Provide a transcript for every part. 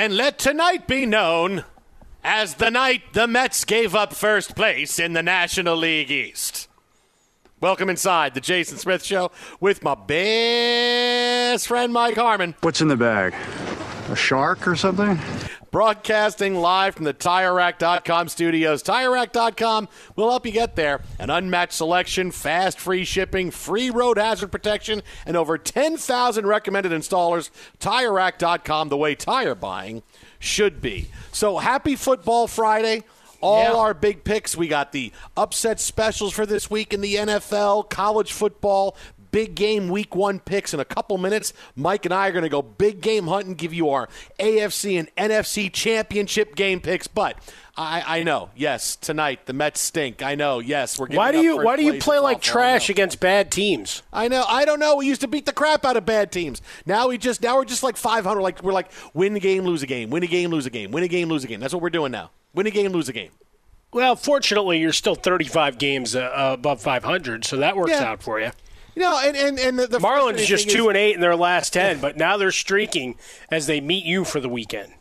And let tonight be known as the night the Mets gave up first place in the National League East. Welcome inside the Jason Smith Show with my best friend Mike Harmon. What's in the bag? A shark or something? Broadcasting live from the TireRack.com studios. TireRack.com will help you get there. An unmatched selection, fast free shipping, free road hazard protection, and over 10,000 recommended installers. TireRack.com, the way tire buying should be. So happy Football Friday. All Yeah. our big picks. We got the upset specials for this week in the NFL, college football, big game week one picks in a couple minutes. Mike and I are going to go big game hunting, give you our AFC and NFC championship game picks. But I, I know, yes, tonight the Mets stink. I know, yes, we're. Why do you Why do you play like trash against bad teams? I know. I don't know. We used to beat the crap out of bad teams. Now we just now we're just like 500. Like we're like win a game, lose a game, win a game, lose a game, win a game, lose a game. That's what we're doing now. Win a game, lose a game. Well, fortunately, you're still 35 games uh, above 500, so that works Yeah. out for you. You know, and and, and the, the Marlins frustrating just two is- and eight in their last 10, but now they're streaking as they meet you for the weekend.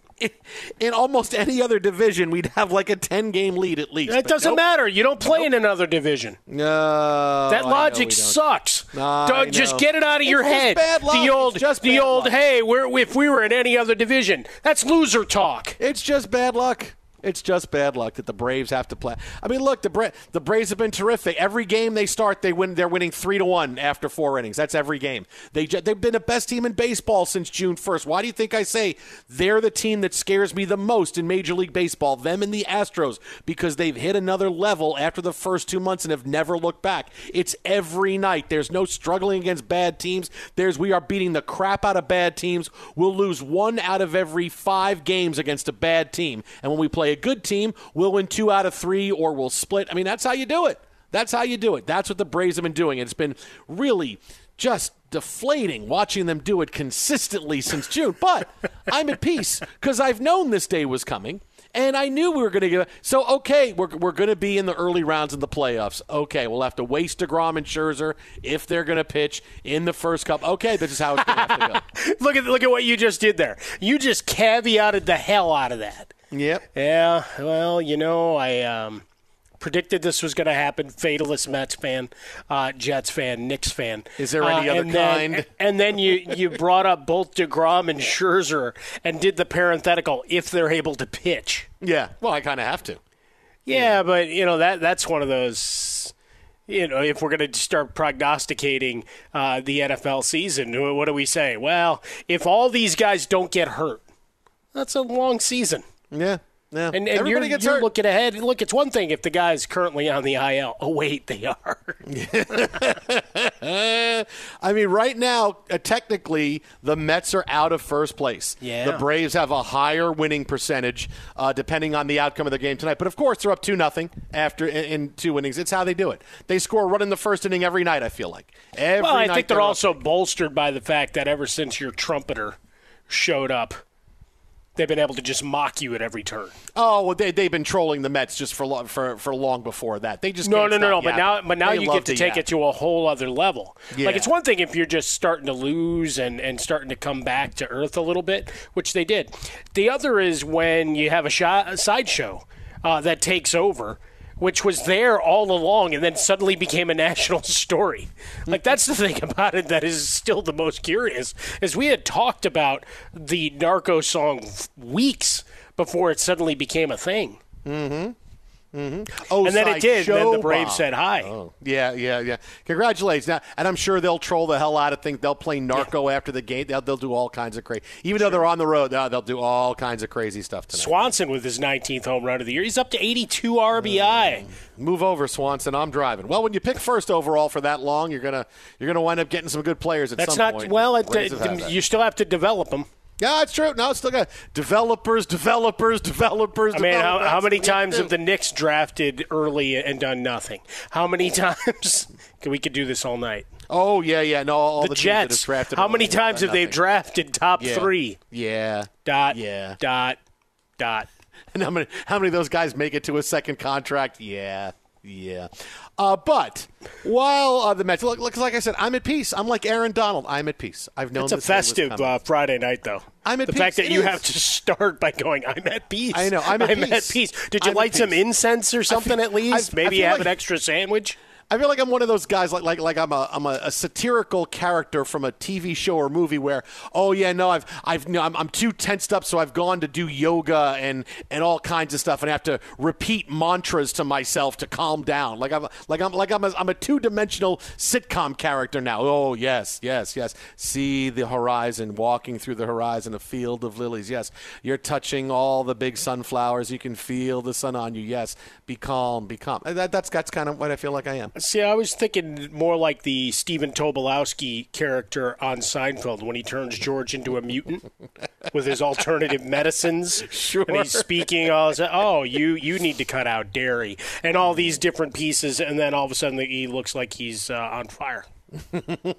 in almost any other division, we'd have like a 10 game lead at least. It doesn't nope. matter. You don't play in another division. No, that logic sucks. I Don't- just get it out of your It's just head. bad luck. The It's old, just the old. luck. Hey, we're, if we were in any other division, that's loser talk. It's just bad luck. It's just bad luck that the Braves have to play. I mean, look, the Bra- the Braves have been terrific. Every game they start, they win. They're winning three to one after four innings. That's every game. They ju- they've been the best team in baseball since June first. Why do you think I say they're the team that scares me the most in Major League Baseball? Them and the Astros because they've hit another level after the first two months and have never looked back. It's every night. There's no struggling against bad teams. There's we are beating the crap out of bad teams. We'll lose one out of every five games against a bad team, and when we play a good team, we'll win two out of three or we'll split. I mean, that's how you do it. That's how you do it. That's what the Braves have been doing. It's been really just deflating watching them do it consistently since June. But I'm at peace because I've known this day was coming. And I knew we were going to get. So, okay, we're, we're going to be in the early rounds in the playoffs. Okay, we'll have to waste DeGrom and Scherzer if they're going to pitch in the first cup. Okay, this is how it's going to go. look at look at what you just did there. You just caveated the hell out of that. Yep. Yeah. Well, you know, I um, predicted this was going to happen. Fatalist Mets fan, uh, Jets fan, Knicks fan. Is there any Uh, other and then- kind? and then you you brought up both Degrom and Scherzer and did the parenthetical if they're able to pitch. Yeah, well, I kind of have to. Yeah, but you know that that's one of those. You know, if we're going to start prognosticating uh, the NFL season, what do we say? Well, if all these guys don't get hurt, that's a long season. Yeah. Yeah. And, and Everybody you're, gets you're hurt. looking ahead. Look, it's one thing if the guy's currently on the IL. Oh, wait, they are. I mean, right now, uh, technically, the Mets are out of first place. Yeah. The Braves have a higher winning percentage, uh, depending on the outcome of the game tonight. But of course, they're up two nothing after in, in two innings. It's how they do it. They score a run in the first inning every night. I feel like every night. well, I think they're up. also bolstered by the fact that ever since your trumpeter showed up, they've been able to just mock you at every turn. Oh, well, they they've been trolling the Mets just for lo- for for long before that. They just No, no, no, no. But now, but now They you get to take yap. it to a whole other level. Yeah. Like it's one thing if you're just starting to lose and and starting to come back to earth a little bit, which they did. The other is when you have a, a sideshow uh, that takes over. Which was there all along and then suddenly became a national story. Like that's the thing about it that is still the most curious is we had talked about the narco song weeks before it suddenly became a thing. Mm-hmm. Mm-hmm. Oh, And then it did, then the Braves said hi. Oh, yeah, yeah, yeah. Congratulations. Now, and I'm sure they'll troll the hell out of things. They'll play narco after the game. They'll, they'll do all kinds of crazy. Even though they're on the road, they'll, they'll do all kinds of crazy stuff tonight. Swanson with his 19th home run of the year. He's up to 82 RBI. Move over, Swanson. I'm driving. Well, when you pick first overall for that long, you're gonna you're gonna wind up getting some good players at That's some not point. well. It, Braves have had that. you still have to develop them. Yeah, it's true. No, it's still got developers, developers, developers. I mean, how, how many times have the Knicks drafted early and done nothing? How many times? we could do this all night. Oh yeah, yeah. No, all the, the, teams that have Jets. drafted How many times have they drafted top Yeah. three? Yeah. Dot. Yeah. Dot. Dot. And how many how many of those guys make it to a second contract? Yeah. Yeah. Uh, but while uh, the Mets, look, look, like I said, I'm at peace. I'm like Aaron Donald. I'm at peace. I've known It's a festive uh, Friday night, though. I'm at the peace. fact that It you is. have to start by going, "I'm at peace." I know. I'm at peace. peace. Did you I'm light some incense or something feel- at least? I- I Maybe have like- an extra sandwich. I feel like I'm one of those guys, like like like I'm a I'm a, a satirical character from a TV show or movie where, oh yeah, no, I've I've no, I'm, I'm too tensed up, so I've gone to do yoga and and all kinds of stuff, and I have to repeat mantras to myself to calm down. Like I'm like I'm like I'm a, I'm a two dimensional sitcom character now. Oh yes, yes, yes. See the horizon, walking through the horizon, a field of lilies. Yes, you're touching all the big sunflowers. You can feel the sun on you. Yes, be calm, be calm. That, that's that's kind of what I feel like I am. See, I was thinking more like the Stephen Tobolowsky character on Seinfeld when he turns George into a mutant with his alternative medicines. Sure. And he's speaking all this, oh, you you need to cut out dairy and all these different pieces, and then all of a sudden he looks like he's uh, on fire.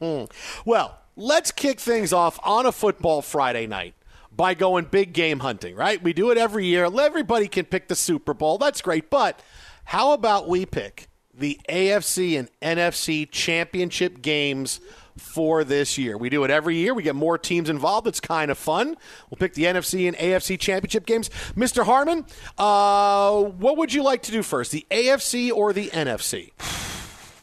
well, let's kick things off on a football Friday night by going big game hunting, right? We do it every year. Everybody can pick the Super Bowl. That's great. But how about we pick the AFC and NFC championship games for this year? We do it every year. We get more teams involved. It's kind of fun. We'll pick the NFC and AFC championship games. Mr. Harmon, uh, what would you like to do first, the AFC or the NFC?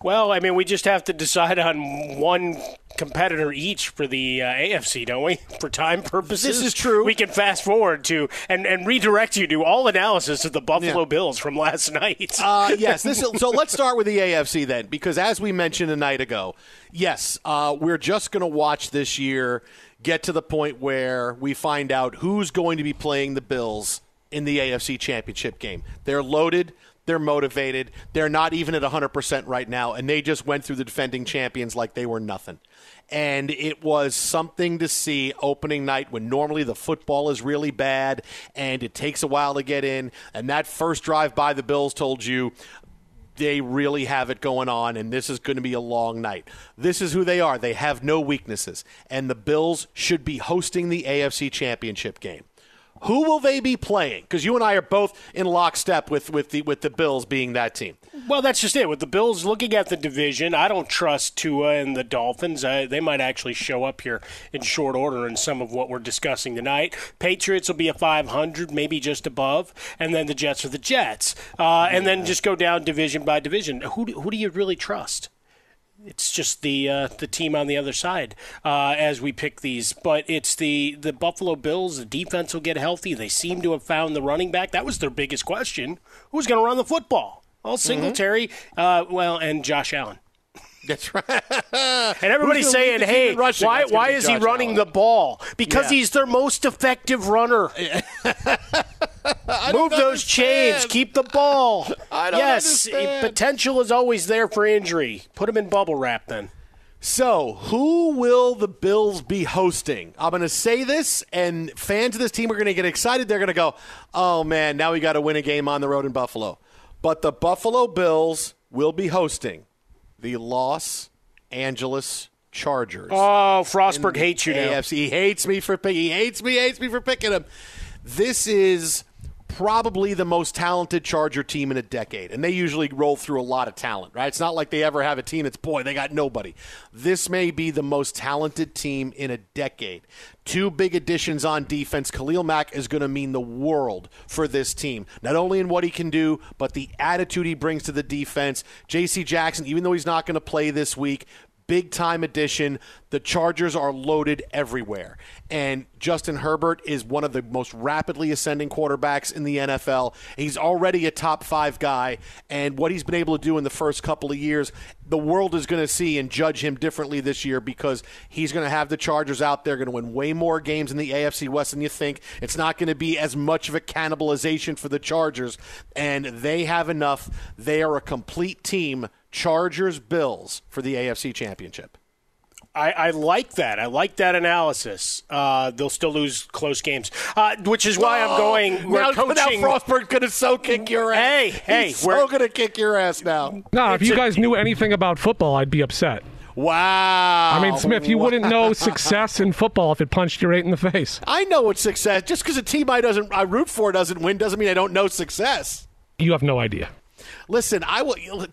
Well, I mean, we just have to decide on one competitor each for the uh, AFC, don't we? For time purposes, This is true. We can fast forward to and, and redirect you to all analysis of the Buffalo Yeah. Bills from last night. Uh, yes. This, so let's start with the AFC then, because as we mentioned a night ago, yes, uh, we're just going to watch this year get to the point where we find out who's going to be playing the Bills in the AFC Championship game. They're loaded. They're motivated. They're not even at 100% right now, and they just went through the defending champions like they were nothing. And it was something to see opening night when normally the football is really bad and it takes a while to get in. And that first drive by the Bills told you they really have it going on, and this is going to be a long night. This is who they are. They have no weaknesses, and the Bills should be hosting the AFC Championship game. Who will they be playing? Because you and I are both in lockstep with, with the with the Bills being that team. Well, that's just it. With the Bills looking at the division, I don't trust Tua and the Dolphins. Uh, they might actually show up here in short order in some of what we're discussing tonight. Patriots will be a 500, maybe just above, and then the Jets are the Jets, uh, and then just go down division by division. Who do, who do you really trust? It's just the uh, the team on the other side uh, as we pick these, but it's the the Buffalo Bills. The defense will get healthy. They seem to have found the running back. That was their biggest question: who's going to run the football? Well, Singletary, uh, well, and Josh Allen. That's right. And everybody's saying, lead the team "Hey, in rushing?" why why is he running Allen. the ball? Because Yeah. he's their most effective runner. Move those chains. Keep the ball. I don't yes, understand. potential is always there for injury. Put him in bubble wrap then. So, who will the Bills be hosting? I'm going to say this, and fans of this team are going to get excited. They're going to go, oh man, now we got to win a game on the road in Buffalo. But the Buffalo Bills will be hosting the Los Angeles Chargers. Oh, Frostberg hates you now. AFC. He hates me for picking. He hates me. Hates me for picking him. This is probably the most talented Charger team in a decade, and they usually roll through a lot of talent. Right? It's not like they ever have a team that's boy they got nobody. This may be the most talented team in a decade. Two big additions on defense. Khalil Mack is going to mean the world for this team, not only in what he can do, but the attitude he brings to the defense. J.C. Jackson, even though he's not going to play this week, big time addition. The Chargers are loaded everywhere. And Justin Herbert is one of the most rapidly ascending quarterbacks in the NFL. He's already a top five guy. And what he's been able to do in the first couple of years, the world is going to see and judge him differently this year because he's going to have the Chargers out there, going to win way more games in the AFC West than you think. It's not going to be as much of a cannibalization for the Chargers. And they have enough. They are a complete team. Chargers Bills for the AFC Championship. I, I like that. I like that analysis. Uh, they'll still lose close games, uh, which is why I'm going. We're now, coaching. now Frostberg going to so kick your ass. Hey, hey, He's we're- so going to kick your ass now. No, if It's you a- guys knew anything about football, I'd be upset. Wow. I mean, Smith, you wouldn't know success in football if it punched you right in the face. I know what success. Just because a team I doesn't I root for doesn't win doesn't mean I don't know success. You have no idea. Listen, I will.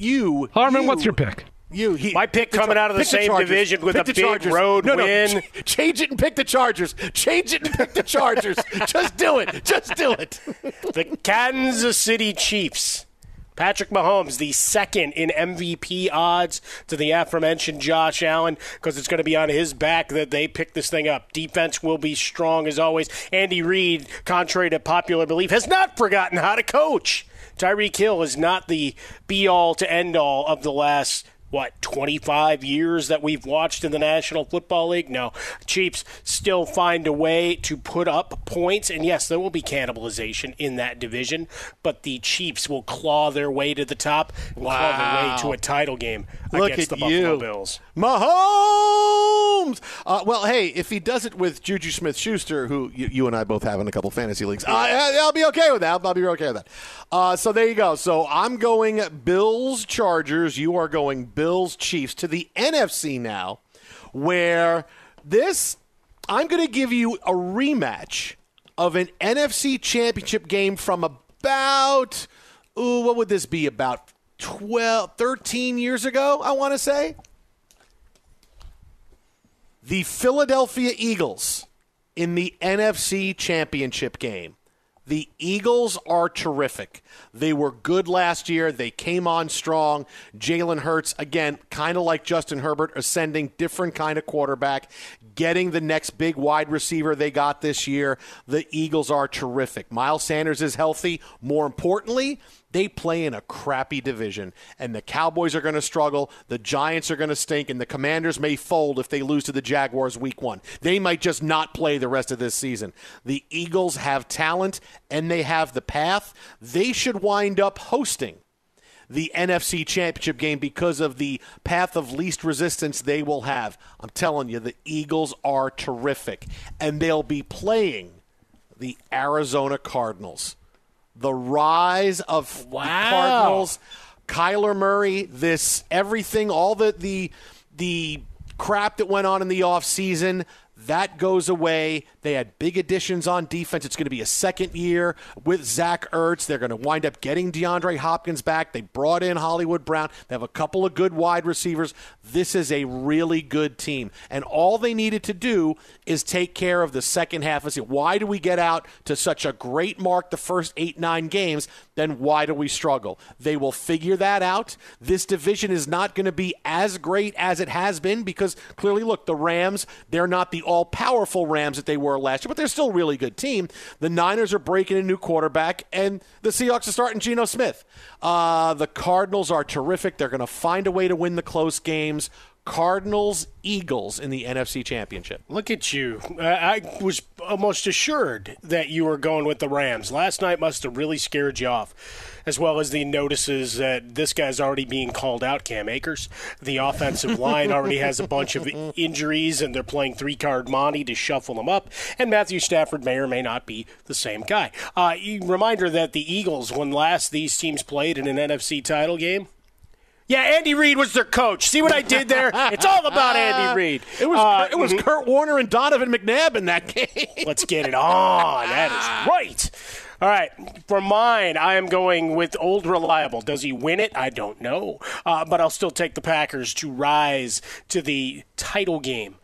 You, Harmon, you- what's your pick? You, he, My pick coming Char- out of the same Chargers. division with Pick a the big Chargers. road no, no, win. ch- change it and pick the Chargers. Change it and pick the Chargers. Just do it. Just do it. the Kansas City Chiefs. Patrick Mahomes, the second in MVP odds to the aforementioned Josh Allen, because it's going to be on his back that they pick this thing up. Defense will be strong as always. Andy Reid, contrary to popular belief, has not forgotten how to coach. Tyreek Hill is not the be all to end all of the last what 25 years that we've watched in the National Football League. No, Chiefs still find a way to put up points, and yes, there will be cannibalization in that division, but the Chiefs will claw their way to the top, and claw their way to a title game Look against at the Buffalo you. Bills. Mahomes. Uh, well, hey, if he does it with Juju Smith-Schuster, who you, you and I both have in a couple fantasy leagues, I, I'll be okay with that. I'll be okay with that. Uh, so there you go. So I'm going Bills Chargers. You are going Bills Chiefs to the NFC now, where this I'm going to give you a rematch of an NFC Championship game from about ooh, what would this be about 12 13 years ago, I want to say the Philadelphia Eagles in the NFC Championship game. The Eagles are terrific. They were good last year. They came on strong. Jalen Hurts, again, kind of like Justin Herbert, ascending, different kind of quarterback, getting the next big wide receiver they got this year. The Eagles are terrific. Miles Sanders is healthy. More importantly, they play in a crappy division, and the Cowboys are going to struggle. The Giants are going to stink, and the Commanders may fold if they lose to the Jaguars week one. They might just not play the rest of this season. The Eagles have talent, and they have the path. They should wind up hosting the NFC Championship game because of the path of least resistance they will have. I'm telling you, the Eagles are terrific, and they'll be playing the Arizona Cardinals the rise of wow. the Cardinals, Kyler Murray, this everything, all the the the crap that went on in the offseason, that goes away. They had big additions on defense. It's going to be a second year with Zach Ertz. They're going to wind up getting DeAndre Hopkins back. They brought in Hollywood Brown. They have a couple of good wide receivers. This is a really good team. And all they needed to do is take care of the second half the season. Why do we get out to such a great mark the first eight, nine games? Then why do we struggle? They will figure that out. This division is not going to be as great as it has been because clearly, look, the Rams, they're not the all powerful Rams that they were last year, but they're still a really good team. The Niners are breaking a new quarterback, and the Seahawks are starting Geno Smith. Uh, the Cardinals are terrific. They're going to find a way to win the close games. Cardinals Eagles in the NFC Championship. Look at you. I was almost assured that you were going with the Rams. Last night must have really scared you off, as well as the notices that this guy's already being called out, Cam Akers. The offensive line already has a bunch of injuries, and they're playing three card Monty to shuffle them up. And Matthew Stafford may or may not be the same guy. Uh, reminder that the Eagles, when last these teams played in an NFC title game, yeah, Andy Reid was their coach. See what I did there? It's all about Andy Reid. It was uh, it was mm-hmm. Kurt Warner and Donovan McNabb in that game. Let's get it on. That is right. All right, for mine, I am going with old reliable. Does he win it? I don't know, uh, but I'll still take the Packers to rise to the title game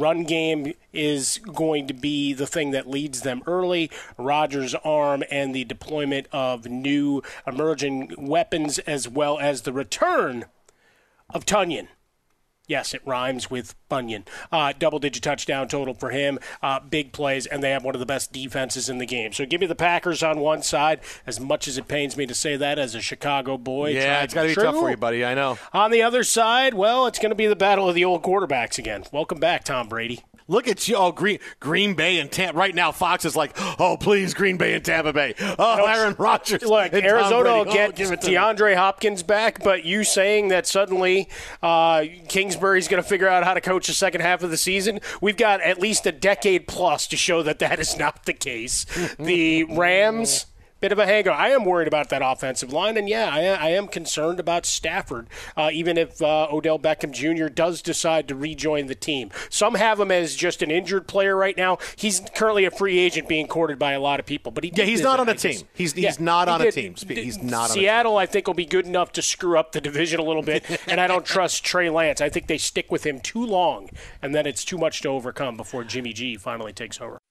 run game is going to be the thing that leads them early. Rodgers' arm and the deployment of new emerging weapons, as well as the return of Tonyan. Yes, it rhymes with Bunyan. Uh, double digit touchdown total for him. Uh, big plays, and they have one of the best defenses in the game. So give me the Packers on one side, as much as it pains me to say that as a Chicago boy. Yeah, it's got to be tough for you, buddy. I know. On the other side, well, it's going to be the battle of the old quarterbacks again. Welcome back, Tom Brady. Look at you, oh Green Green Bay and Tampa. Right now, Fox is like, oh please, Green Bay and Tampa Bay. Oh, Aaron Rodgers. Look, Arizona will get oh, DeAndre me. Hopkins back, but you saying that suddenly uh, Kingsbury's going to figure out how to coach the second half of the season? We've got at least a decade plus to show that that is not the case. the Rams bit of a hangover. I am worried about that offensive line, and yeah, I, I am concerned about Stafford, uh, even if uh, Odell Beckham Jr. does decide to rejoin the team. Some have him as just an injured player right now. He's currently a free agent being courted by a lot of people, but he yeah, he's not on a team. He's he's yeah, not on he a team. He's not. Seattle, I think, will be good enough to screw up the division a little bit, and I don't trust Trey Lance. I think they stick with him too long, and then it's too much to overcome before Jimmy G finally takes over.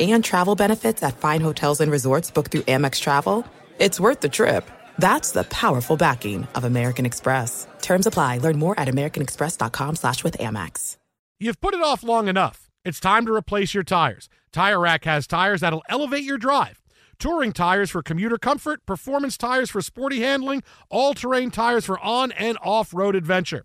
and travel benefits at fine hotels and resorts booked through Amex Travel, it's worth the trip. That's the powerful backing of American Express. Terms apply. Learn more at americanexpress.com slash with Amex. You've put it off long enough. It's time to replace your tires. Tire Rack has tires that'll elevate your drive. Touring tires for commuter comfort, performance tires for sporty handling, all-terrain tires for on- and off-road adventure.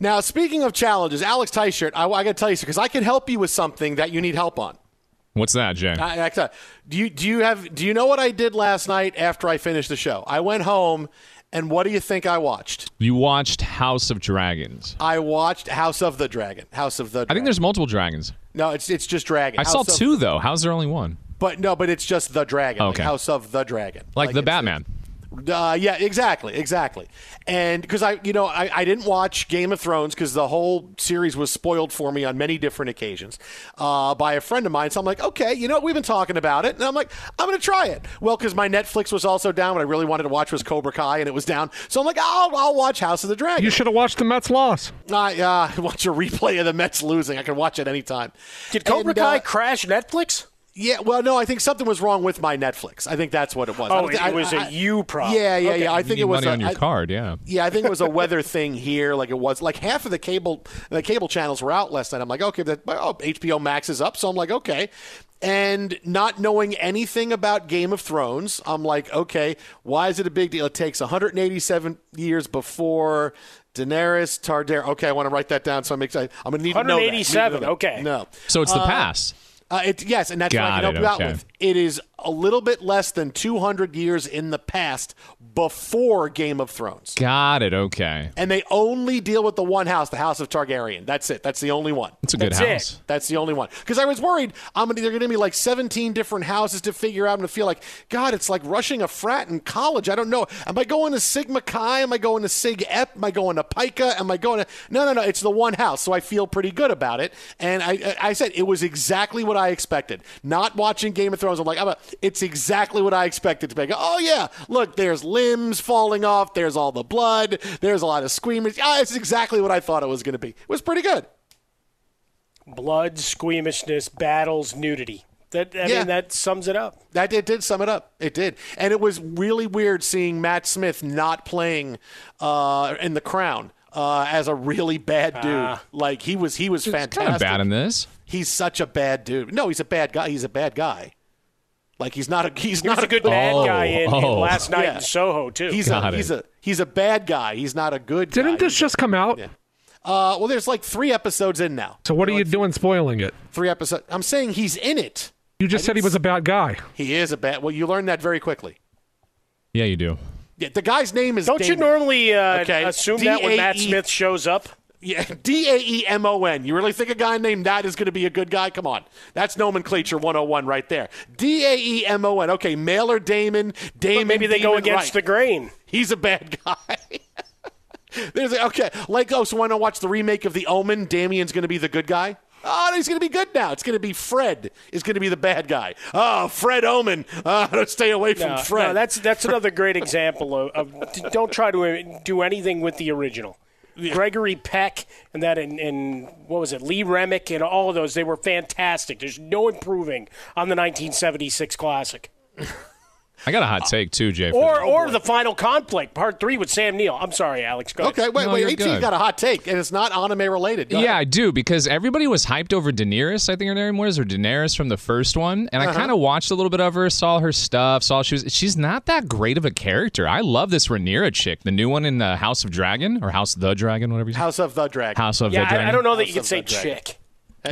Now, speaking of challenges, Alex Teicher, I, I got to tell you because I can help you with something that you need help on. What's that, Jay? I, I, do you do you have do you know what I did last night after I finished the show? I went home, and what do you think I watched? You watched House of Dragons. I watched House of the Dragon. House of the. Dragon. I think there's multiple dragons. No, it's it's just Dragon. I House saw of, two though. How's there only one? But no, but it's just the Dragon. Okay. Like House of the Dragon. Like, the Batman. Uh, yeah, exactly, exactly. And because I, you know, I, I didn't watch Game of Thrones because the whole series was spoiled for me on many different occasions uh, by a friend of mine. So I'm like, okay, you know, we've been talking about it, and I'm like, I'm going to try it. Well, because my Netflix was also down, what I really wanted to watch was Cobra Kai, and it was down. So I'm like, I'll, I'll watch House of the Dragon. You should have watched the Mets loss. I uh, watch a replay of the Mets losing. I can watch it anytime. Did Cobra And, Kai uh, crash Netflix? Yeah, well, no, I think something was wrong with my Netflix. I think that's what it was. I Oh, don't it I- was a I- you problem. Yeah, yeah, Okay. yeah. I You think need it was money a- on your I- card. Yeah. Yeah, I think it was a weather thing here. Like it was like half of the cable the cable channels were out last night. I'm like, okay, that oh, HBO Max is up, so I'm like, okay. And not knowing anything about Game of Thrones, I'm like, okay, why is it a big deal? It takes 187 years before Daenerys Targaryen. Okay, I want to write that down, so I'm excited. I'm gonna need to know that. Need to know 187, that. okay. No, So it's the Uh, past. uh, Uh, it, yes, and that's what I Got can help it, you out okay. with. It is a little bit less than 200 years in the past before Game of Thrones. Got it. Okay. And they only deal with the one house, the House of Targaryen. That's it. That's the only one. It's a good That's house. It. That's the only one. Because I was worried I'm gonna, they're going to be like 17 different houses to figure out. I'm going to feel like, God, it's like rushing a frat in college. I don't know. Am I going to Sigma Chi? Am I going to Sig Ep? Am I going to Pica? Am I going to. No, no, no. It's the one house. So I feel pretty good about it. And I, I I said it was exactly what I expected. Not watching Game of Thrones, I'm like, I'm a, it's exactly what I expected to be. I go, oh, yeah, look, there's limbs falling off. There's all the blood. There's a lot of squeamish. Ah, it's exactly what I thought it was going to be. It was pretty good. Blood, squeamishness, battles, nudity. That I Yeah. mean, that sums it up. That it did sum it up. It did, and it was really weird seeing Matt Smith not playing uh, in The Crown uh, as a really bad dude. Ah. like he was, he was Kind fantastic. of bad in this. He's such a bad dude. No, he's a bad guy. He's a bad guy. Like he's not a he's He not a good bad Oh, guy in, in oh. last night Yeah. in Soho too. He's a Got he's it. a he's a bad guy. He's not a good. guy. Didn't this He's just come out? Uh, well, there's like three episodes in now. So what are you doing spoiling it? Three episodes. I'm saying he's in it. You just said he was a bad guy. He is a bad. Well, you learned that very quickly. Yeah, you do. Yeah, the guy's name is. Don't you normally uh, Okay, assume that when Matt Smith shows up? Yeah, D A E M O N. You really think a guy named that is going to be a good guy? Come on. That's nomenclature 101 right there. D A E M O N. Okay, Mailer Daemon. Damon. maybe they go against the grain. He's a bad guy. There's okay, like oh, so want to watch the remake of The Omen? Damien's going to be the good guy. Oh, he's going to be good now. It's going to be Fred is going to be the bad guy. Oh, Fred Omen. Uh, stay away from No, Fred. no, that's that's another great example of, of don't try to do anything with the original. Gregory Peck and that and, and what was it Lee Remick and all of those they were fantastic. There's no improving on the 1976 classic. I got a hot take too, Jay. for Or that. or the final conflict, part three with Sam Neill. I'm sorry, Alex. Go ahead. okay, wait, No, wait. you're 18 good. got a hot take, and it's not anime related. Go yeah, ahead. I do because everybody was hyped over Daenerys. I think her name was, or Daenerys from the first one, and I Uh-huh. kind of watched a little bit of her, saw her stuff, saw she was. She's not that great of a character. I love this Rhaenyra chick, the new one in the House of Dragon or House of the Dragon, whatever you say. House of the Dragon. House of Yeah, the Dragon. I, I don't know that House you can say the Dragon. chick.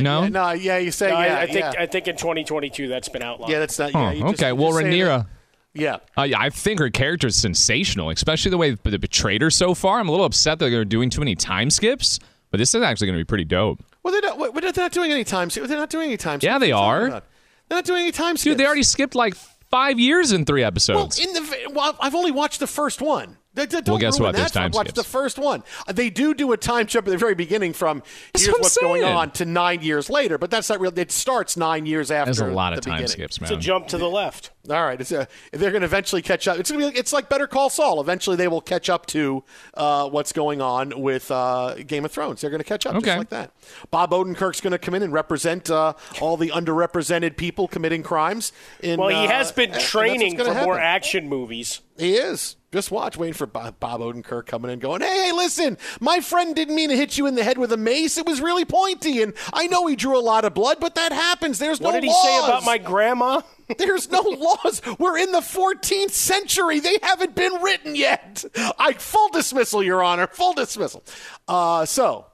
No? Yeah, no, yeah, you say No, I- yeah. I, think yeah. I think in 2022 that's been outlawed. Yeah, that's not. Huh, Yeah, you just- okay, you well, just Rhaenyra. Yeah. Uh, yeah, I think her character is sensational, especially the way they betrayed her so far. I'm a little upset that they're doing too many time skips, but this is actually going to be pretty dope. Well, they're not. They're not doing any time. Skips. They're not doing any time. Skips. Yeah, they are you are. talking about? They're not doing any time. Skips. Dude, they already skipped like five years in three Well, episodes. in the well, I've only watched the first one. Th- th- Well, Don't guess ruin what? There's that. time Watch skips. the first one. Uh, They do do a time jump at the very beginning from That's here's what I'm what's going on to nine years later, but that's not real. It starts nine years after. There's a lot of time beginning. skips, man. It's a jump to the left. All right, it's a, they're going to eventually catch up. It's going to be it's like Better Call Saul. Eventually, they will catch up to uh, what's going on with uh, Game of Thrones. They're going to catch up Okay. just like that. Bob Odenkirk's going to come in and represent uh, all the underrepresented people committing crimes. In, Well, he uh, has been and that's what's training for gonna more action movies. He is. Just watch, waiting for Bob, Bob Odenkirk coming in, going, "Hey, hey, listen, my friend didn't mean to hit you in the head with a mace. It was really pointy, and I know he drew a lot of blood, but that happens. There's What no did he laws. say about my grandma? There's no laws. We're in the 14th century. They haven't been written yet. I full dismissal, Your Honor. Full dismissal. Uh, so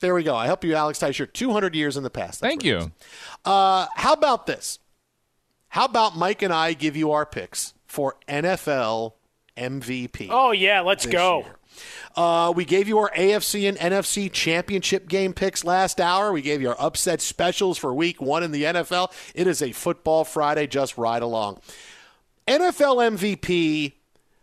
there we go. I help you, Alex Teicher. 200 years in the past. That's Thank what it is. you. Uh, how about this? How about Mike and I give you our picks for NFL MVP? Oh yeah, let's go. year. Uh, we gave you our AFC and NFC championship game picks last hour. We gave you our upset specials for week one in the NFL. It is a football Friday. Just ride along. NFL MVP.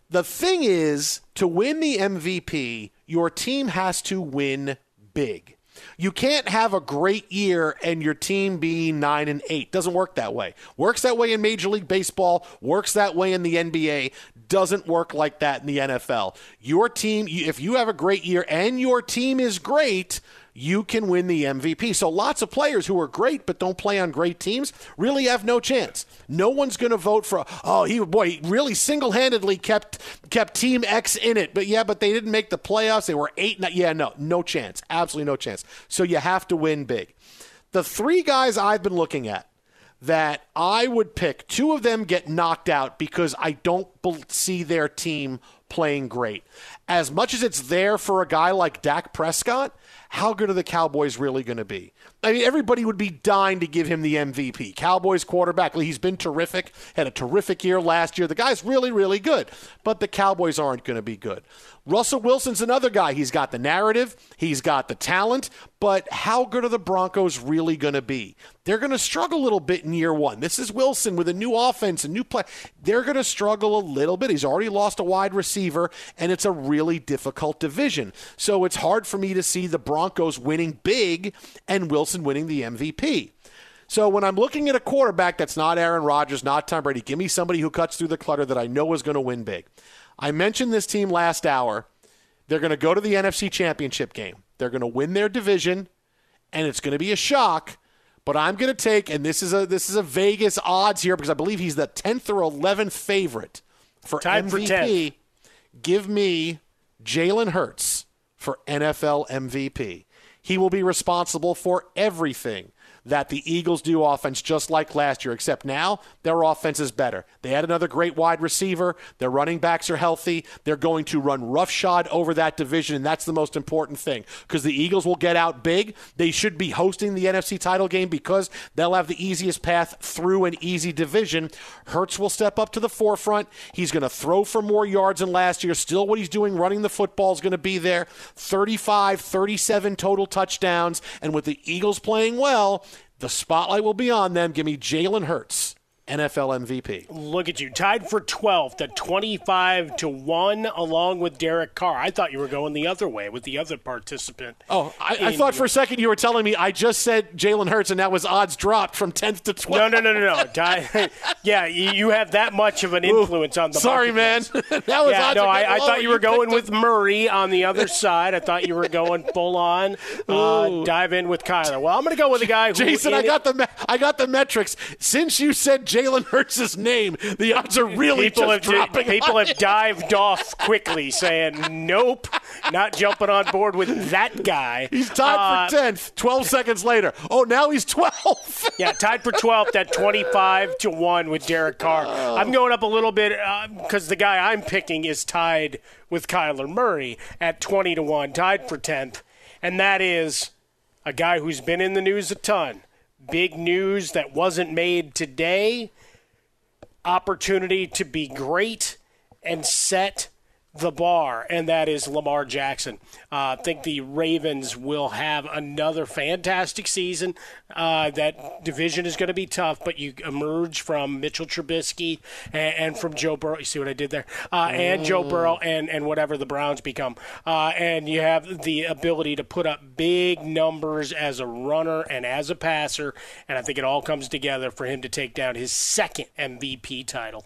The thing is, to win the MVP, your team has to win big. You can't have a great year and your team be 9 and 8. Doesn't work that way. Works that way in Major League Baseball, works that way in the NBA, doesn't work like that in the NFL. Your team if you have a great year and your team is great, you can win the MVP. So lots of players who are great but don't play on great teams really have no chance. No one's going to vote for oh he boy he really single-handedly kept kept team X in it. But yeah, but they didn't make the playoffs. They were 8 not, yeah, no. No chance. Absolutely no chance. So you have to win big. The three guys I've been looking at that I would pick, two of them get knocked out because I don't see their team playing great. As much as it's there for a guy like Dak Prescott, how good are the Cowboys really going to be? I mean, everybody would be dying to give him the MVP. Cowboys quarterback, he's been terrific, had a terrific year last year. The guy's really, really good, but the Cowboys aren't going to be good. Russell Wilson's another guy. He's got the narrative, he's got the talent, but how good are the Broncos really going to be? They're going to struggle a little bit in year one. This is Wilson with a new offense, a new play. They're going to struggle a little bit. He's already lost a wide receiver, and it's a really difficult division. So it's hard for me to see the Broncos winning big and Wilson winning the MVP. So when I'm looking at a quarterback that's not Aaron Rodgers, not Tom Brady, give me somebody who cuts through the clutter that I know is going to win big. I mentioned this team last hour. They're going to go to the NFC Championship game. They're going to win their division, and it's going to be a shock. But I'm going to take, and this is a this is a Vegas odds here because I believe he's the 10th or 11th favorite for Tied for MVP. Give me Jalen Hurts for NFL MVP. He will be responsible for everything that the Eagles do offense just like last year, except now their offense is better. They had another great wide receiver. Their running backs are healthy. They're going to run roughshod over that division, and that's the most important thing because the Eagles will get out big. They should be hosting the NFC title game because they'll have the easiest path through an easy division. Hurts will step up to the forefront. He's going to throw for more yards than last year. Still, what he's doing running the football is going to be there. 35, 37 total touchdowns. And with the Eagles playing well, the spotlight will be on them. Give me Jalen Hurts. NFL MVP. Look at you, tied for 12th at 25 to 1, along with Derek Carr. I thought you were going the other way with the other participant. Oh, I, I thought for a second you were telling me I just said Jalen Hurts and that was odds dropped from 10th to 12th. No, no, no, no, no. Ty, yeah, you, you have that much of an influence on the Sorry, man. that was yeah, odds no, I, I thought you were going picked with Murray on the other side. I thought you were going full on. Uh, dive in with Kyler. Well, I'm going to go with a guy who. Jason, I got the me- I got the metrics. Since you said Jalen Hurts' name, the odds are really people have dropping. people have dived off quickly, saying nope, not jumping on board with that guy. He's tied for Uh, tenth. Twelve seconds later. Oh, now he's twelve. Yeah, tied for 12th at 25 to 1 with Derek Carr. I'm going up a little bit because the guy I'm picking is tied with Kyler Murray at 20 to 1, tied for 10th. And that is a guy who's been in the news a ton. Big news that wasn't made today. Opportunity to be great and set the bar, and that is Lamar Jackson. Uh, I think the Ravens will have another fantastic season. Uh, that division is going to be tough, but you emerge from Mitchell Trubisky and, and from Joe Burrow. You see what I did there? Uh, and Joe Burrow and, and whatever the Browns become. Uh, and you have the ability to put up big numbers as a runner and as a passer, and I think it all comes together for him to take down his second MVP title.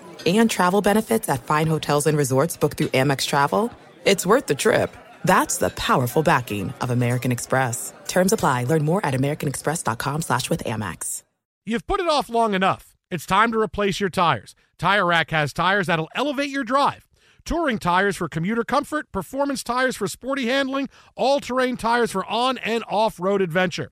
And travel benefits at fine hotels and resorts booked through Amex Travel, it's worth the trip. That's the powerful backing of American Express. Terms apply. Learn more at americanexpress.com slash with Amex. You've put it off long enough. It's time to replace your tires. Tire Rack has tires that'll elevate your drive. Touring tires for commuter comfort, performance tires for sporty handling, all-terrain tires for on and off-road adventure.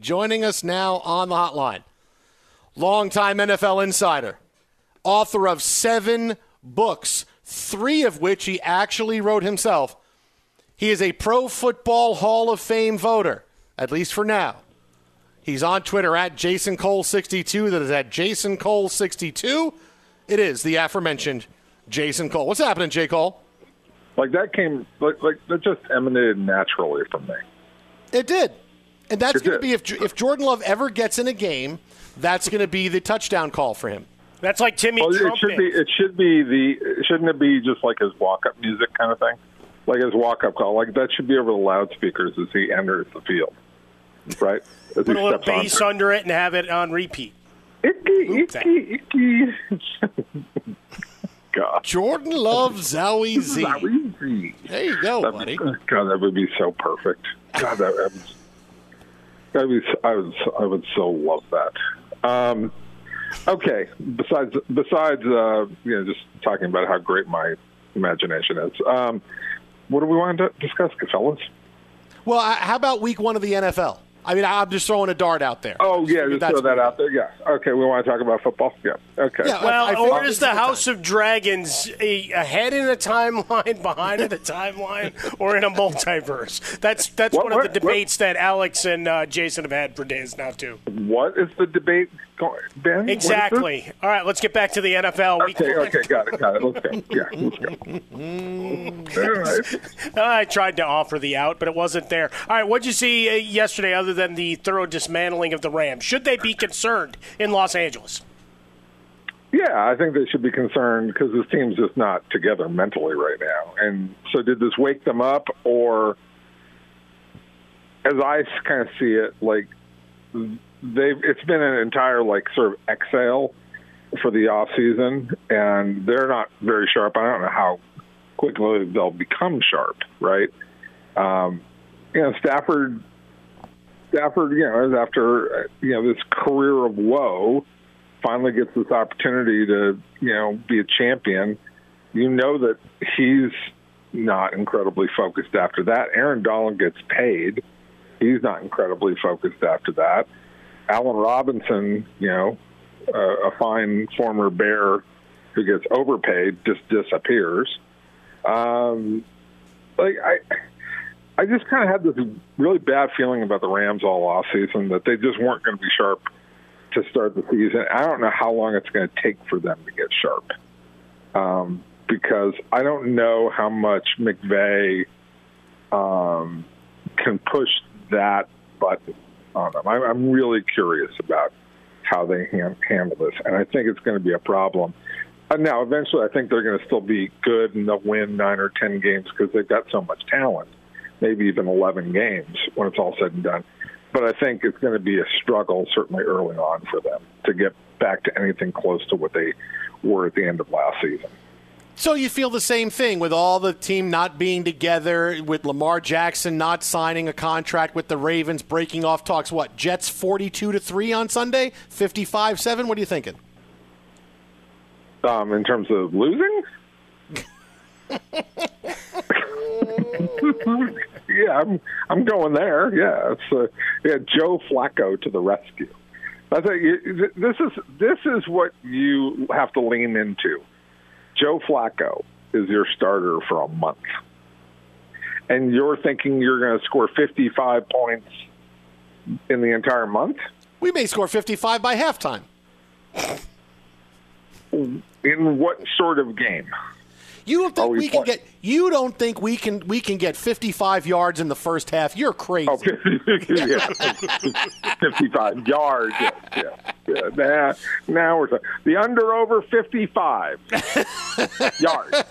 Joining us now on the hotline, longtime NFL insider, author of seven books, three of which he actually wrote himself. He is a Pro Football Hall of Fame voter, at least for now. He's on Twitter at Jason Cole62. That is at Jason Cole62. It is the aforementioned Jason Cole. What's happening, J. Cole? Like that came like like that just emanated naturally from me. It did. And that's It going to be if if Jordan Love ever gets in a game, that's going to be the touchdown call for him. That's like Timmy Well, it should be it should be the shouldn't it be just like his walk up music kind of thing, like his walk up call, like that should be over the loudspeakers as he enters the field, right? As Put a little bass under it and have it on repeat. Icky, icky, icky. God. Jordan loves Zowie Z. Zowie Z. There you go, That'd buddy. be- God, that would be so perfect. God, that, that would, I would, I would so love that. Um, okay. Besides, besides, uh, you know, just talking about how great my imagination is. Um, what do we want to discuss, fellas? Well, uh, how about week one of the NFL? I mean, I'm just throwing a dart out there. Oh yeah, figured just throw that out there. Yeah. Okay, we want to talk about football. Yeah. Okay. well, or is the House of Dragons a, ahead in a timeline, behind in a timeline, or in a multiverse? That's that's What- one of what- the debates that Alex and uh, Jason have had for days now too. What is the debate going, Ben? What is this? Exactly. All right, let's get back to the NFL. Okay. one. Okay. Got it. Got it. Let's go. Yeah. Let's go. All right. I tried to offer the out, but it wasn't there. All right, what'd you see uh, yesterday other than the thorough dismantling of the Rams? Should they be concerned in Los Angeles? Yeah, I think they should be concerned because this team's just not together mentally right now. And so, did this wake them up, or as I kind of see it, like they've it's been an entire like sort of exhale for the off season, and they're not very sharp. I don't know how quickly they'll become sharp, right? Um, you know, Stafford. Stafford, you know, after you know this career of woe, finally gets this opportunity to you know be a champion. You know that he's not incredibly focused after that. Aaron Donald gets paid. He's not incredibly focused after that. Allen Robinson, you know, uh, a fine former Bear who gets overpaid, just disappears. Um, like I, I just kind of had this really bad feeling about the Rams all off season that they just weren't going to be sharp to start the season. I don't know how long it's going to take for them to get sharp. Um, because I don't know how much McVay um, can push that button on them. I'm, I'm really curious about how they han- handle this, and I think it's going to be a problem. Uh, now, eventually, I think they're going to still be good and they'll win nine or ten games because they've got so much talent. Maybe even eleven games when it's all said and done. But I think it's going to be a struggle, certainly early on, for them to get back to anything close to what they were at the end of last season. So you feel the same thing with all the team not being together, with Lamar Jackson not signing a contract with the Ravens, breaking off talks. What Jets forty-two to three on Sunday, fifty-five seven. What are you thinking? Um, in terms of losing, yeah, I'm I'm going there. Yeah, it's uh, yeah, Joe Flacco to the rescue. I think this is this is what you have to lean into. Joe Flacco is your starter for a month, and you're thinking you're going to score 55 points in the entire month. We may score fifty-five by halftime. In what sort of game? You don't think Are we can get? You don't think we can? We can get 55 yards in the first half? You're crazy. Oh, 55 yards. Yeah, yeah, yeah. Now, now we're talking. The under over 55 yards.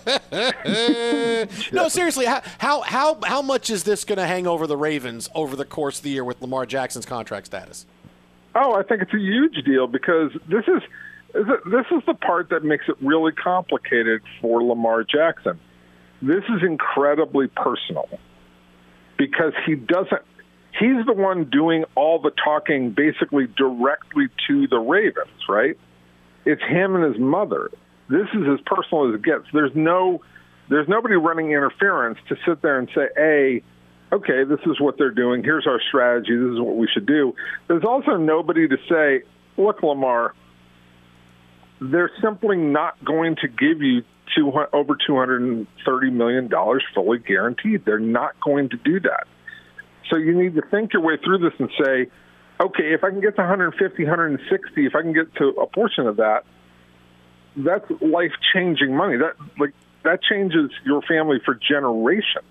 no, seriously, how, how how how much is this going to hang over the Ravens over the course of the year with Lamar Jackson's contract status? Oh, I think it's a huge deal because this is this is the part that makes it really complicated for Lamar Jackson. This is incredibly personal because he doesn't he's the one doing all the talking basically directly to the Ravens, right? It's him and his mother. This is as personal as it gets. There's no there's nobody running interference to sit there and say, "Hey, okay, this is what they're doing. Here's our strategy. This is what we should do." There's also nobody to say, "Look, Lamar, they're simply not going to give you two, over $230 million fully guaranteed. They're not going to do that. So you need to think your way through this and say, okay, if I can get to 150, 160, if I can get to a portion of that, that's life changing money. That like that changes your family for generations.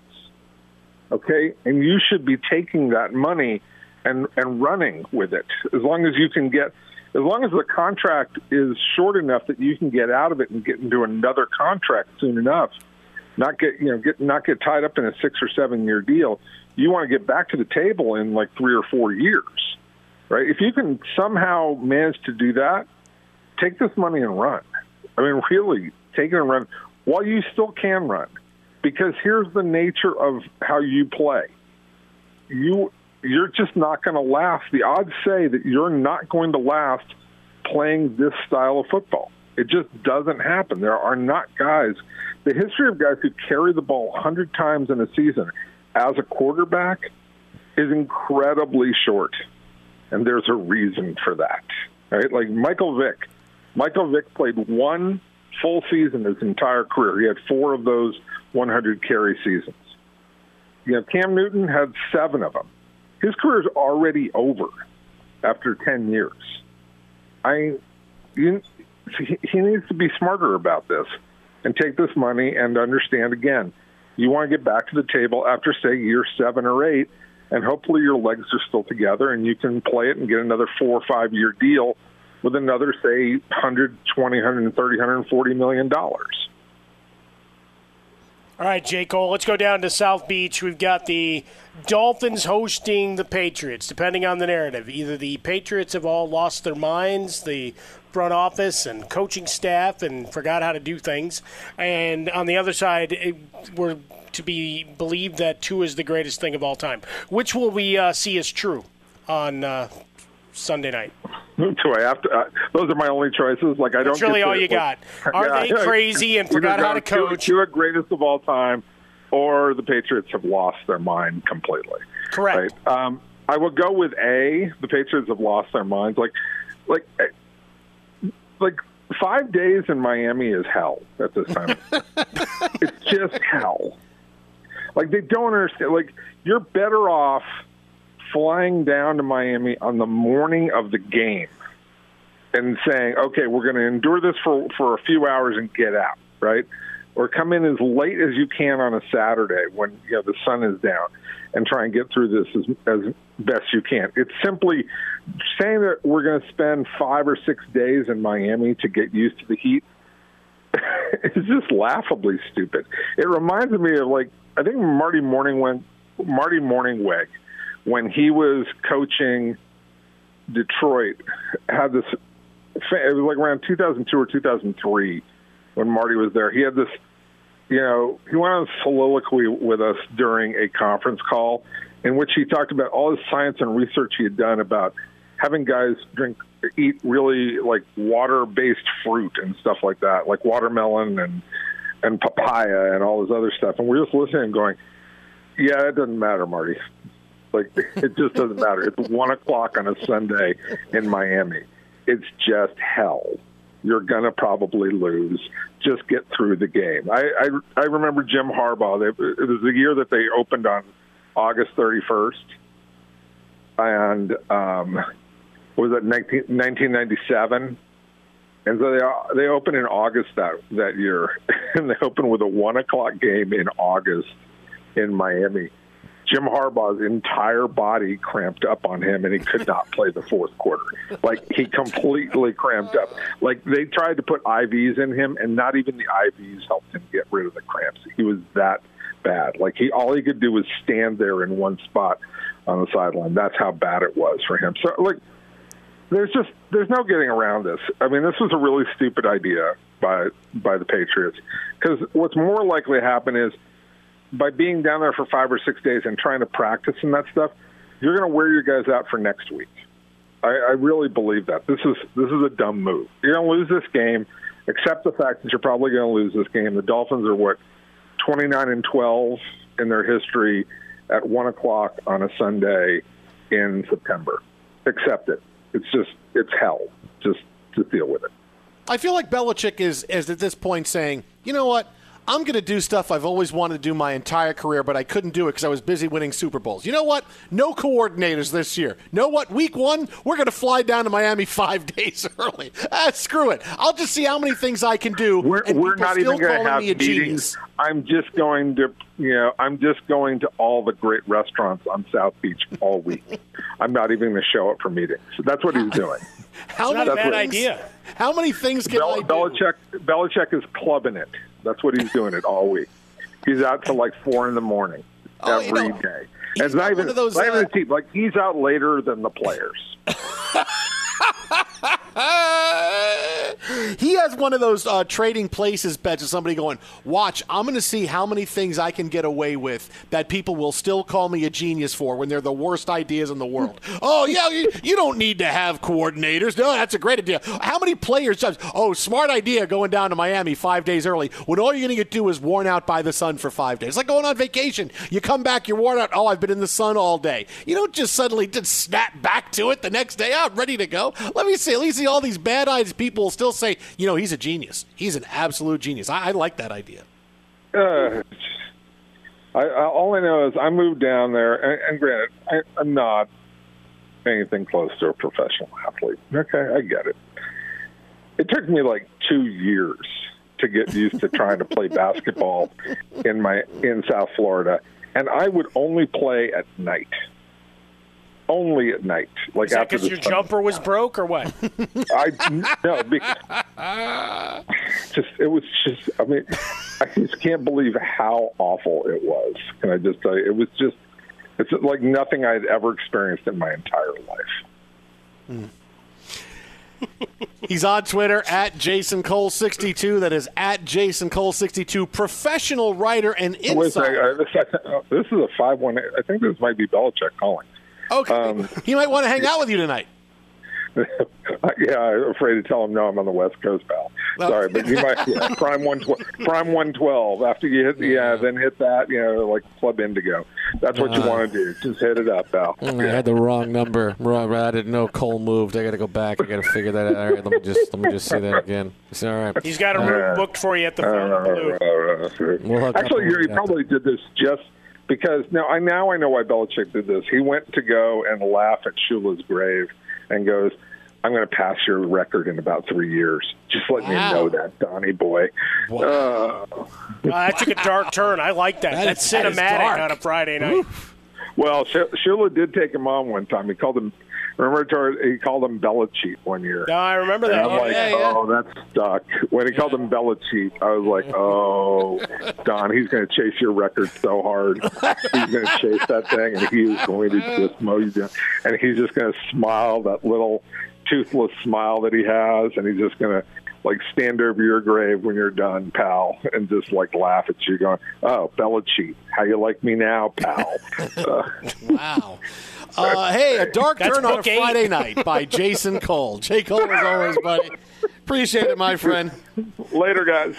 Okay, and you should be taking that money and and running with it as long as you can get as long as the contract is short enough that you can get out of it and get into another contract soon enough, not get you know get not get tied up in a six or seven year deal. You want to get back to the table in like three or four years, right? If you can somehow manage to do that, take this money and run. I mean, really, take it and run while you still can run, because here's the nature of how you play. You you're just not going to last. The odds say that you're not going to last playing this style of football. It just doesn't happen. There are not guys. The history of guys who carry the ball 100 times in a season as a quarterback is incredibly short. And there's a reason for that. Right? Like Michael Vick. Michael Vick played one full season his entire career. He had four of those 100 carry seasons. You know, Cam Newton had seven of them his career is already over after 10 years. I, you, he needs to be smarter about this and take this money and understand again. You want to get back to the table after, say, year seven or eight, and hopefully your legs are still together and you can play it and get another four or five year deal with another, say, 120, 130, 140 million dollars. All right, J. Cole, let's go down to South Beach. We've got the Dolphins hosting the Patriots, depending on the narrative. Either the Patriots have all lost their minds, the front office and coaching staff, and forgot how to do things. And on the other side, it, we're to be believed that Tua is the greatest thing of all time. Which will we uh, see as true on uh, Sunday night? Do I have to? Uh, those are my only choices. Like I That's don't. really all to- you got. Are Yeah. they crazy and forgot how to coach? Tua are greatest of all time, or the Patriots have lost their mind completely. Correct. Right? Um, I would go with A. The Patriots have lost their minds. Like, like, eh, like five days in Miami is hell at this time. it's just hell. Like they don't understand. Like you're better off flying down to Miami on the morning of the game and saying, okay, we're going to endure this for, for a few hours and get out, right? Or come in as late as you can on a Saturday when you know the sun is down and try and get through this as, as best you can. It's simply saying that we're going to spend five or six days in Miami to get used to the heat. it's just laughably stupid. It reminds me of like I think Marty Morning went Marty Mornhinweg, when he was coaching Detroit, had this. It was like around 2002 or 2003 when Marty was there. He had this, you know, he went on a soliloquy with us during a conference call in which he talked about all the science and research he had done about having guys drink eat really like water-based fruit and stuff like that, like watermelon and and papaya and all this other stuff. And we're just listening and going, "Yeah, it doesn't matter, Marty. Like it just doesn't matter. It's one o'clock on a Sunday in Miami. It's just hell. You're gonna probably lose. Just get through the game." I I, I remember Jim Harbaugh. It was the year that they opened on August 31st, and um, was it 19, 1997? And so they they opened in August that that year, and they opened with a one o'clock game in August in Miami. Jim Harbaugh's entire body cramped up on him, and he could not play the fourth quarter. Like he completely cramped up. Like they tried to put IVs in him, and not even the IVs helped him get rid of the cramps. He was that bad. Like he, all he could do was stand there in one spot on the sideline. That's how bad it was for him. So like, there's just there's no getting around this. I mean, this was a really stupid idea by by the Patriots because what's more likely to happen is by being down there for five or six days and trying to practice and that stuff, you're going to wear your guys out for next week. I, I really believe that this is this is a dumb move. You're going to lose this game. Accept the fact that you're probably going to lose this game. The Dolphins are what 29 and 12 in their history at one o'clock on a Sunday in September. Accept it. It's just it's hell. Just to deal with it. I feel like Belichick is is at this point saying, you know what? I'm going to do stuff I've always wanted to do my entire career, but I couldn't do it because I was busy winning Super Bowls. You know what? No coordinators this year. Know what? Week one, we're going to fly down to Miami five days early. Ah, screw it. I'll just see how many things I can do. We're, and we're not still even going calling to have me a meetings. genius. I'm just going to, you know, I'm just going to all the great restaurants on South Beach all week. I'm not even going to show up for meetings. So that's what he's doing. How not many a bad things- idea. How many things can Bel- I do? Belichick, Belichick is clubbing it. That's what he's doing it all week. He's out till like four in the morning Oh, every you day. And it's not even, those, not even uh, team. Like he's out later than the players. he has one of those uh, trading places bets of somebody going, Watch, I'm going to see how many things I can get away with that people will still call me a genius for when they're the worst ideas in the world. oh, yeah, you, you don't need to have coordinators. No, that's a great idea. How many players just, oh, smart idea going down to Miami five days early when all you're going to get do is worn out by the sun for five days? It's like going on vacation. You come back, you're worn out. Oh, I've been in the sun all day. You don't just suddenly just snap back to it the next day. I'm ready to go. Let me see. At least see all these bad eyes people still say, you know, he's a genius. He's an absolute genius. I, I like that idea. Uh, I, I, all I know is I moved down there, and, and granted, I, I'm not anything close to a professional athlete. Okay, I get it. It took me like two years to get used to trying to play basketball in my in South Florida, and I would only play at night. Only at night, like Is that after because the your sun- jumper was broke or what? I no, because just it was just. I mean, I just can't believe how awful it was. Can I just tell you? It was just. It's like nothing I'd ever experienced in my entire life. He's on Twitter at Jason Cole62. That is at Jason Cole62, professional writer and Wait a second. insider. uh, This, uh, this is a five one. I think this might be Belichick calling. Okay, Um, he might want to hang out with you tonight. yeah, I'm afraid to tell him no. I'm on the West Coast, pal. No. Sorry, but you might yeah, prime one prime one twelve. After you hit the yeah, then hit that. You know, like Club Indigo. That's what you Uh-huh. want to do. Just hit it up, pal. Mm, I had the wrong number. Wrong- I didn't know Cole moved. I got to go back. I got to figure that out. All right, let me just let me just see that again. It's all right. He's got a room booked for you at the Blue. We'll hook up Actually, when we he get out probably did this just because now I now I know why Belichick did this. He went to go and laugh at Shula's grave and goes, "I'm going to pass your record in about three years. Just let me know that, Donnie boy." Uh, Wow, that took a dark turn. I like that. That That's is- cinematic dark. on a Friday night. Well, Sh- Shula did take him on one time. He called him. Remember, he called him Bella Cheat one year. No, I remember And that. I'm like, oh, that's stuck. When he called him Bella Cheat, I was like, oh, Don, he's going to chase your record so hard. He's going to chase that thing, and he is going to just mow you down. And he's just going to smile, that little toothless smile that he has, and he's just going to like stand over your grave when you're done, pal, and just like laugh at you, going, "Oh, Bella Cheat, how you like me now, pal?" Uh, Wow. Uh, hey, a dark turn on a book eight. Friday night by Jason Cole. Jay Cole, as always, buddy. Appreciate it, my friend. Later, guys.